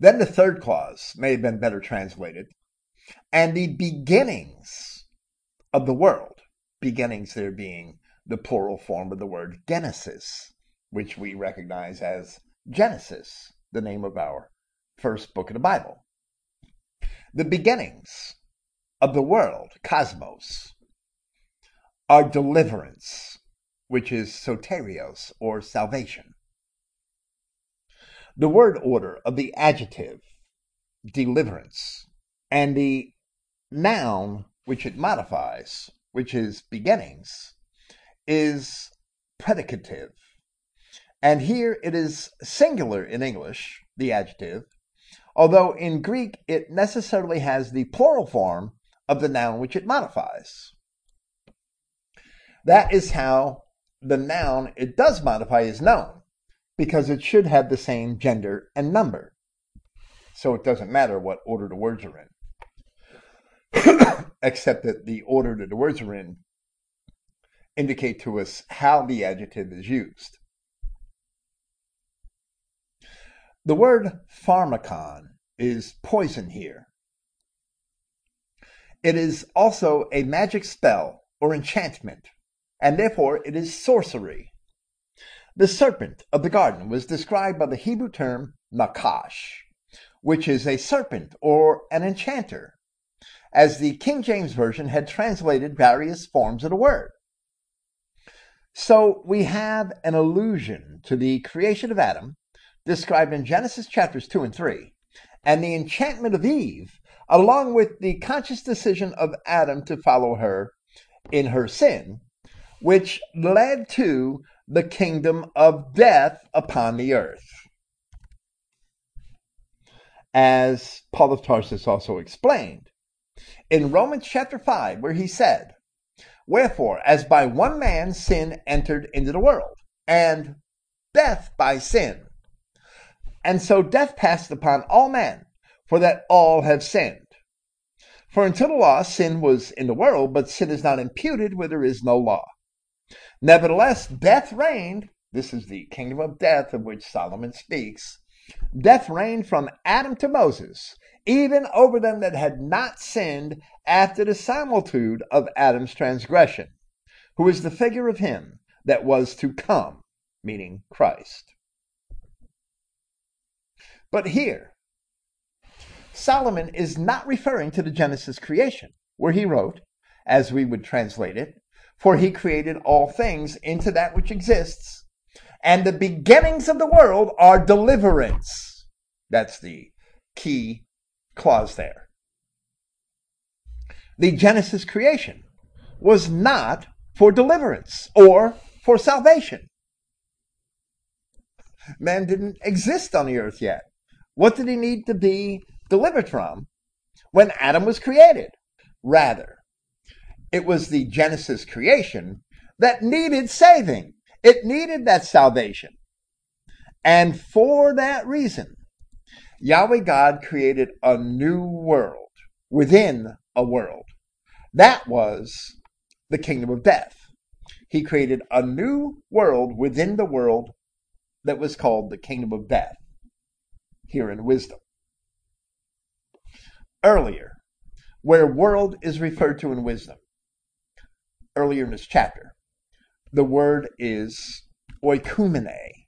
Then the third clause may have been better translated. And the beginnings of the world, beginnings there being the plural form of the word Genesis, which we recognize as Genesis, the name of our first book of the Bible. The beginnings of the world, cosmos, are deliverance, which is soterios or salvation. The word order of the adjective, deliverance, and the noun which it modifies, which is beginnings, is predicative. And here it is singular in English, the adjective, although in Greek it necessarily has the plural form of the noun which it modifies. That is how the noun it does modify is known because it should have the same gender and number. So it doesn't matter what order the words are in, except that the order that the words are in indicate to us how the adjective is used. The word pharmakon is poison here. It is also a magic spell or enchantment, and therefore it is sorcery. The serpent of the garden was described by the Hebrew term nakash, which is a serpent or an enchanter, as the King James Version had translated various forms of the word. So we have an allusion to the creation of Adam described in Genesis chapters 2 and 3, and the enchantment of Eve, along with the conscious decision of Adam to follow her in her sin, which led to the kingdom of death upon the earth. As Paul of Tarsus also explained in Romans chapter 5, where he said, Wherefore, as by one man sin entered into the world, and death by sin. And so death passed upon all men, for that all have sinned. For until the law, sin was in the world, but sin is not imputed where there is no law. Nevertheless, death reigned. This is the kingdom of death of which Solomon speaks death reigned from Adam to Moses, even over them that had not sinned after the similitude of Adam's transgression, who is the figure of him that was to come, meaning Christ. But here, Solomon is not referring to the Genesis creation, where he wrote, as we would translate it, for he created all things into that which exists, and the beginnings of the world are deliverance. That's the key clause there. The Genesis creation was not for deliverance or for salvation. Man didn't exist on the earth yet. What did he need to be delivered from when Adam was created? Rather, it was the Genesis creation that needed saving. It needed that salvation. And for that reason, Yahweh God created a new world within a world. That was the kingdom of death. He created a new world within the world that was called the kingdom of death, here in wisdom. Earlier, where world is referred to in wisdom, earlier in this chapter. The word is oikumene,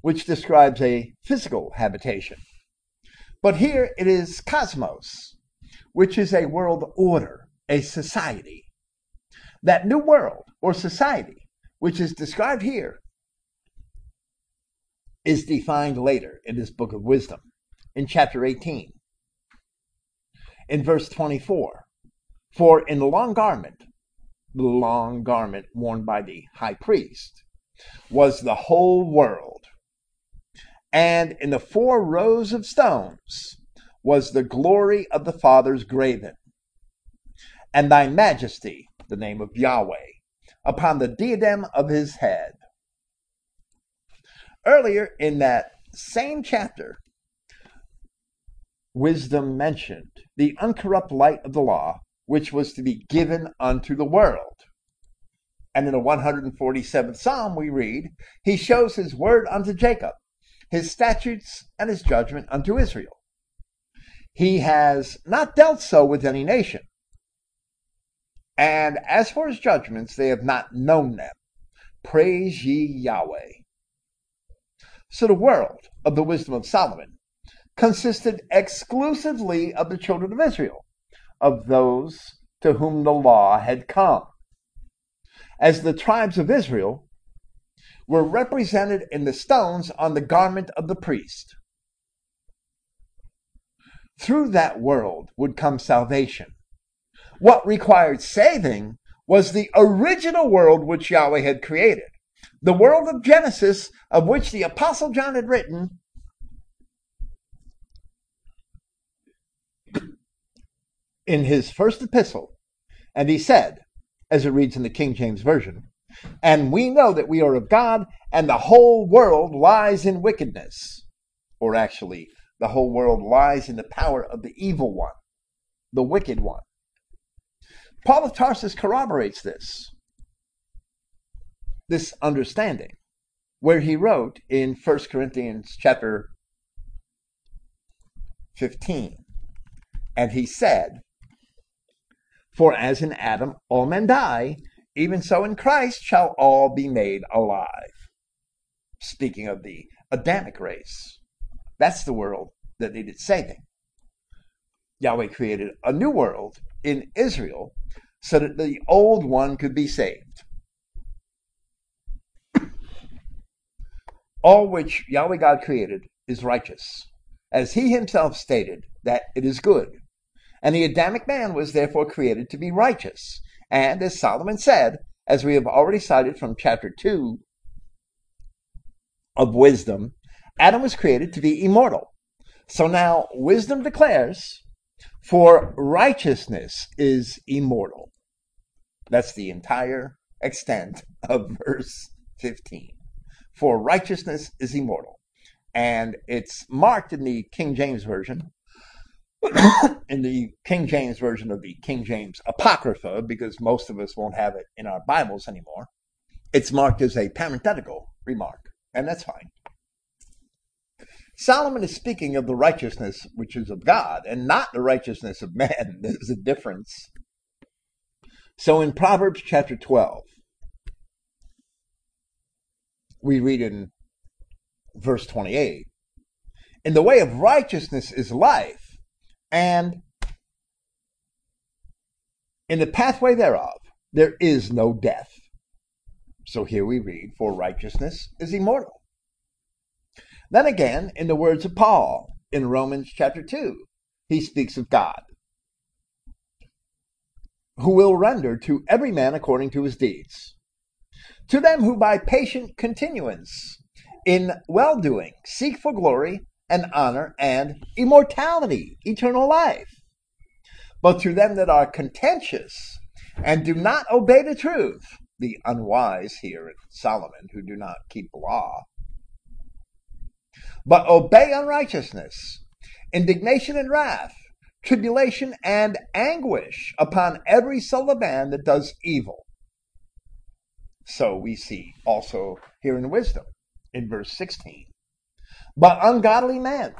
which describes a physical habitation. But here it is cosmos, which is a world order, a society. That new world or society, which is described here, is defined later in this book of wisdom, in chapter 18. In verse 24, for in the long garment, the long garment worn by the high priest, was the whole world. And in the four rows of stones was the glory of the fathers graven. And thy majesty, the name of Yahweh, upon the diadem of his head. Earlier in that same chapter, wisdom mentioned the uncorrupt light of the law which was to be given unto the world. And in the 147th Psalm, we read, He shows His word unto Jacob, His statutes and His judgment unto Israel. He has not dealt so with any nation. And as for His judgments, they have not known them. Praise ye Yahweh. So the world of the wisdom of Solomon consisted exclusively of the children of Israel of those to whom the law had come. As the tribes of Israel were represented in the stones on the garment of the priest. Through that world would come salvation. What required saving was the original world which Yahweh had created. The world of Genesis, of which the Apostle John had written, in his first epistle, and he said, as it reads in the King James Version, and we know that we are of God, and the whole world lies in wickedness. Or actually, the whole world lies in the power of the evil one, the wicked one. Paul of Tarsus corroborates this, this understanding, where he wrote in 1 Corinthians chapter 15, and he said, for as in Adam all men die, even so in Christ shall all be made alive. Speaking of the Adamic race, that's the world that needed saving. Yahweh created a new world in Israel so that the old one could be saved. All which Yahweh God created is righteous, as he himself stated that it is good. And the Adamic man was therefore created to be righteous. And as Solomon said, as we have already cited from chapter 2 of wisdom, Adam was created to be immortal. So now wisdom declares, for righteousness is immortal. That's the entire extent of verse 15. For righteousness is immortal. And it's marked in the King James Version in the King James version of the King James Apocrypha, because most of us won't have it in our Bibles anymore, it's marked as a parenthetical remark, and that's fine. Solomon is speaking of the righteousness which is of God and not the righteousness of man. There's a difference. So in Proverbs chapter 12, we read in verse 28 In the way of righteousness is life, and in the pathway thereof there is no death. So here we read, For righteousness is immortal. Then again, in the words of Paul in Romans chapter 2, he speaks of God, who will render to every man according to his deeds. To them who by patient continuance in well doing seek for glory and honor and immortality, eternal life. But to them that are contentious and do not obey the truth, the unwise here in Solomon who do not keep law, but obey unrighteousness, indignation and wrath, tribulation and anguish upon every soul of man that does evil. So we see also here in wisdom in verse 16. But ungodly men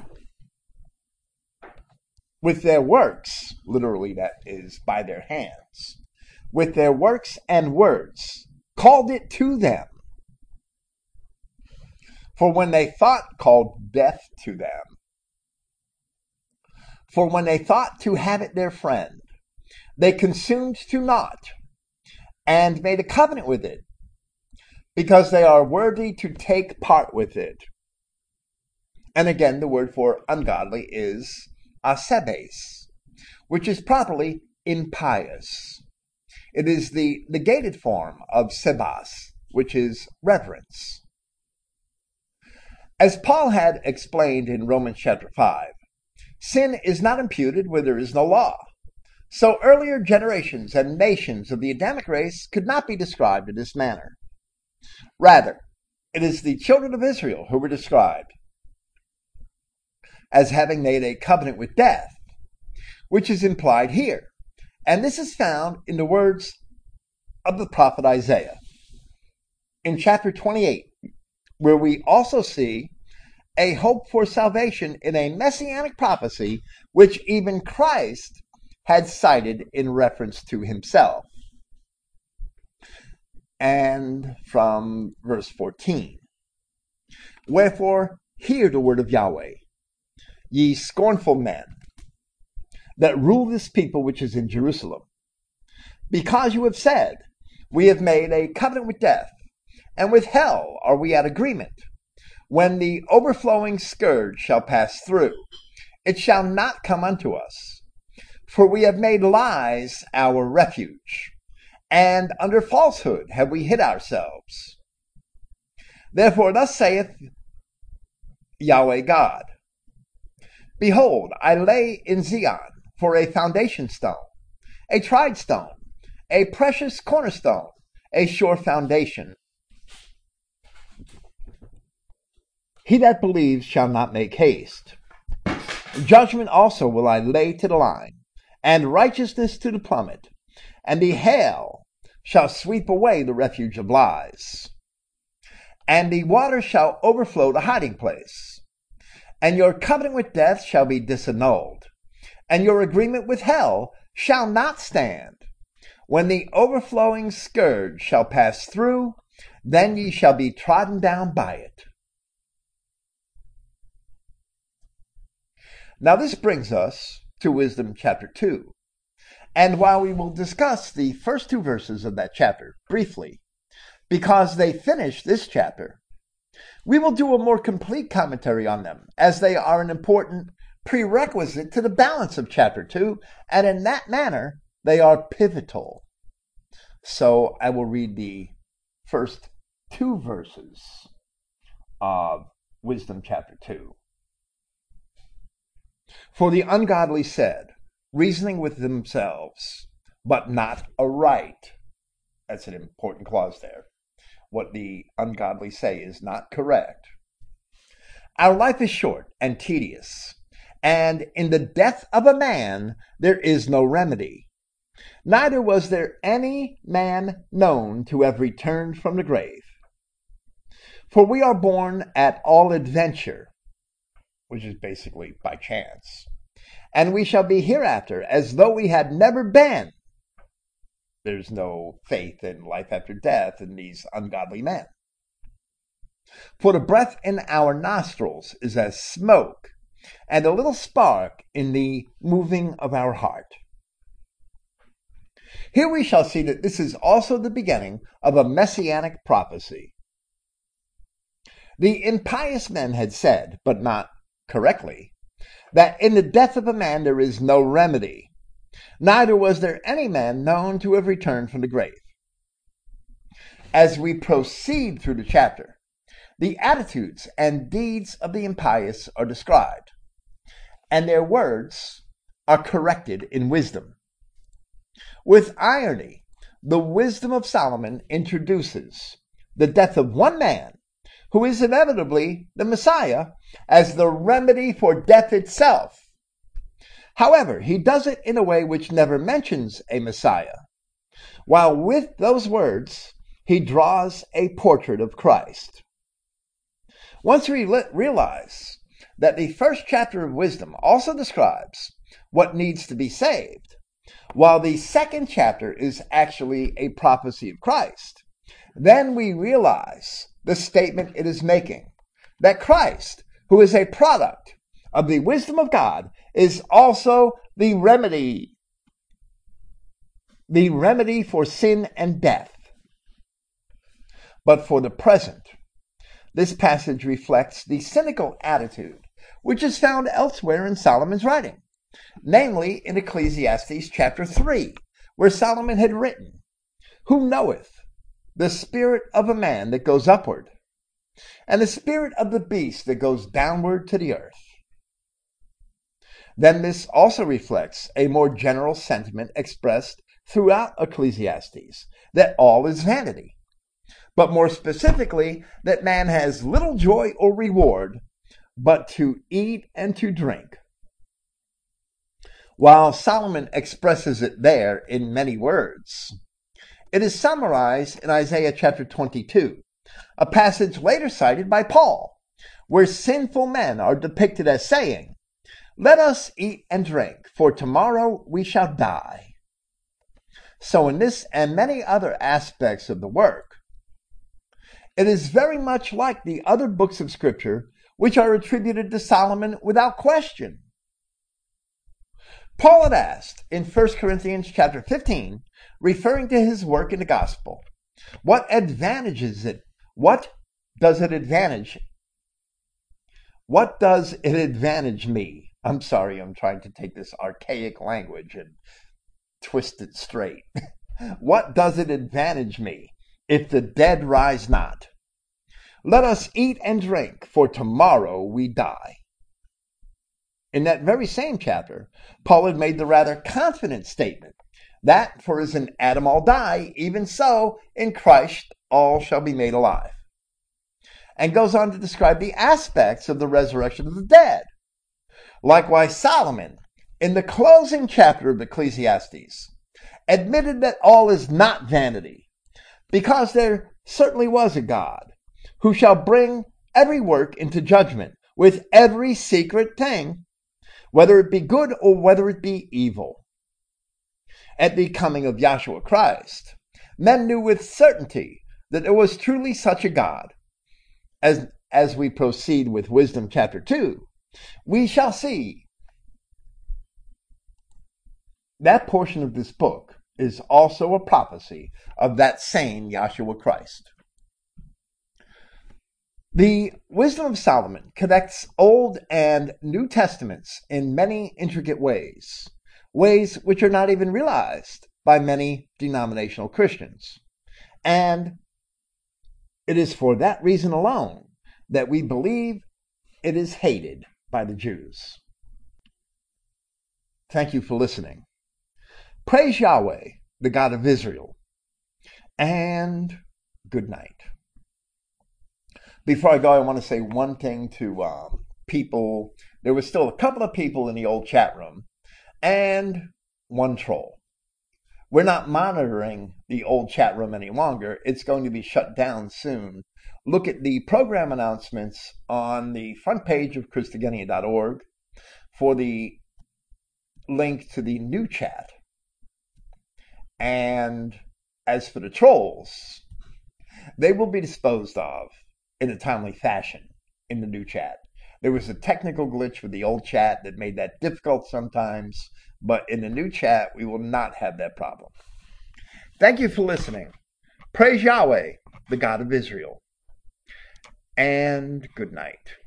with their works, literally that is by their hands, with their works and words, called it to them. For when they thought, called death to them. For when they thought to have it their friend, they consumed to naught, and made a covenant with it, because they are worthy to take part with it. And again, the word for ungodly is asebes, which is properly impious. It is the negated form of sebas, which is reverence. As Paul had explained in Romans chapter 5, sin is not imputed where there is no law. So earlier generations and nations of the Adamic race could not be described in this manner. Rather, it is the children of Israel who were described as having made a covenant with death, which is implied here. And this is found in the words of the prophet Isaiah in chapter 28, where we also see a hope for salvation in a messianic prophecy which even Christ had cited in reference to himself. And from verse 14 Wherefore, hear the word of Yahweh, ye scornful men that rule this people which is in Jerusalem. Because you have said, We have made a covenant with death, and with hell are we at agreement. When the overflowing scourge shall pass through, it shall not come unto us. For we have made lies our refuge, and under falsehood have we hid ourselves. Therefore, thus saith Yahweh God Behold, I lay in Zion for a foundation stone, a tried stone, a precious cornerstone, a sure foundation. He that believes shall not make haste. Judgment also will I lay to the line, and righteousness to the plummet, and the hail shall sweep away the refuge of lies. And the water shall overflow the hiding place. And your covenant with death shall be disannulled, and your agreement with hell shall not stand. When the overflowing scourge shall pass through, then ye shall be trodden down by it. Now, this brings us to Wisdom chapter 2. And while we will discuss the first two verses of that chapter briefly, because they finish this chapter, we will do a more complete commentary on them, as they are an important prerequisite to the balance of chapter 2, and in that manner, they are pivotal. So I will read the first two verses of Wisdom chapter 2. For the ungodly said, reasoning with themselves, but not aright. That's an important clause there. What the ungodly say is not correct. Our life is short and tedious, and in the death of a man there is no remedy. Neither was there any man known to have returned from the grave. For we are born at all adventure, which is basically by chance. And we shall be hereafter as though we had never been. There's no faith in life after death in these ungodly men. For the breath in our nostrils is as smoke, and a little spark in the moving of our heart. Here we shall see that this is also the beginning of a messianic prophecy. The impious men had said, but not correctly, that in the death of a man there is no remedy, neither was there any man known to have returned from the grave. As we proceed through the chapter, the attitudes and deeds of the impious are described, and their words are corrected in wisdom. With irony, the wisdom of Solomon introduces the death of one man who is inevitably the Messiah, as the remedy for death itself. However, he does it in a way which never mentions a Messiah, while with those words he draws a portrait of Christ. Once we realize that the first chapter of wisdom also describes what needs to be saved, while the second chapter is actually a prophecy of Christ, then we realize the statement it is making that Christ, who is a product of the wisdom of God, is also the remedy, the remedy for sin and death. But for the present, this passage reflects the cynical attitude which is found elsewhere in Solomon's writing, namely in Ecclesiastes chapter 3, where Solomon had written, Who knoweth the spirit of a man that goes upward, and the spirit of the beast that goes downward to the earth. Then this also reflects a more general sentiment expressed throughout Ecclesiastes that all is vanity, but more specifically, that man has little joy or reward but to eat and to drink. While Solomon expresses it there in many words, it is summarized in Isaiah chapter 22, a passage later cited by Paul, where sinful men are depicted as saying, Let us eat and drink, for tomorrow we shall die. So, in this and many other aspects of the work, it is very much like the other books of Scripture which are attributed to Solomon without question. Paul had asked in 1 Corinthians chapter 15 referring to his work in the gospel. What advantages it? What does it advantage? What does it advantage me? I'm sorry, I'm trying to take this archaic language and twist it straight. what does it advantage me if the dead rise not? Let us eat and drink, for tomorrow we die. In that very same chapter, Paul had made the rather confident statement that for as in Adam all die, even so in Christ all shall be made alive. And goes on to describe the aspects of the resurrection of the dead. Likewise, Solomon, in the closing chapter of Ecclesiastes, admitted that all is not vanity, because there certainly was a God who shall bring every work into judgment with every secret thing, whether it be good or whether it be evil at the coming of Yahshua Christ, men knew with certainty that there was truly such a God. As, as we proceed with Wisdom chapter 2, we shall see that portion of this book is also a prophecy of that same Yahshua Christ. The Wisdom of Solomon connects Old and New Testaments in many intricate ways ways which are not even realized by many denominational Christians. And it is for that reason alone that we believe it is hated by the Jews. Thank you for listening. Praise Yahweh, the God of Israel, and good night. Before I go, I want to say one thing to um, people. There was still a couple of people in the old chat room and one troll. We're not monitoring the old chat room any longer. It's going to be shut down soon. Look at the program announcements on the front page of christogenea.org for the link to the new chat. And as for the trolls, they will be disposed of in a timely fashion in the new chat. There was a technical glitch with the old chat that made that difficult sometimes, but in the new chat, we will not have that problem. Thank you for listening. Praise Yahweh, the God of Israel, and good night.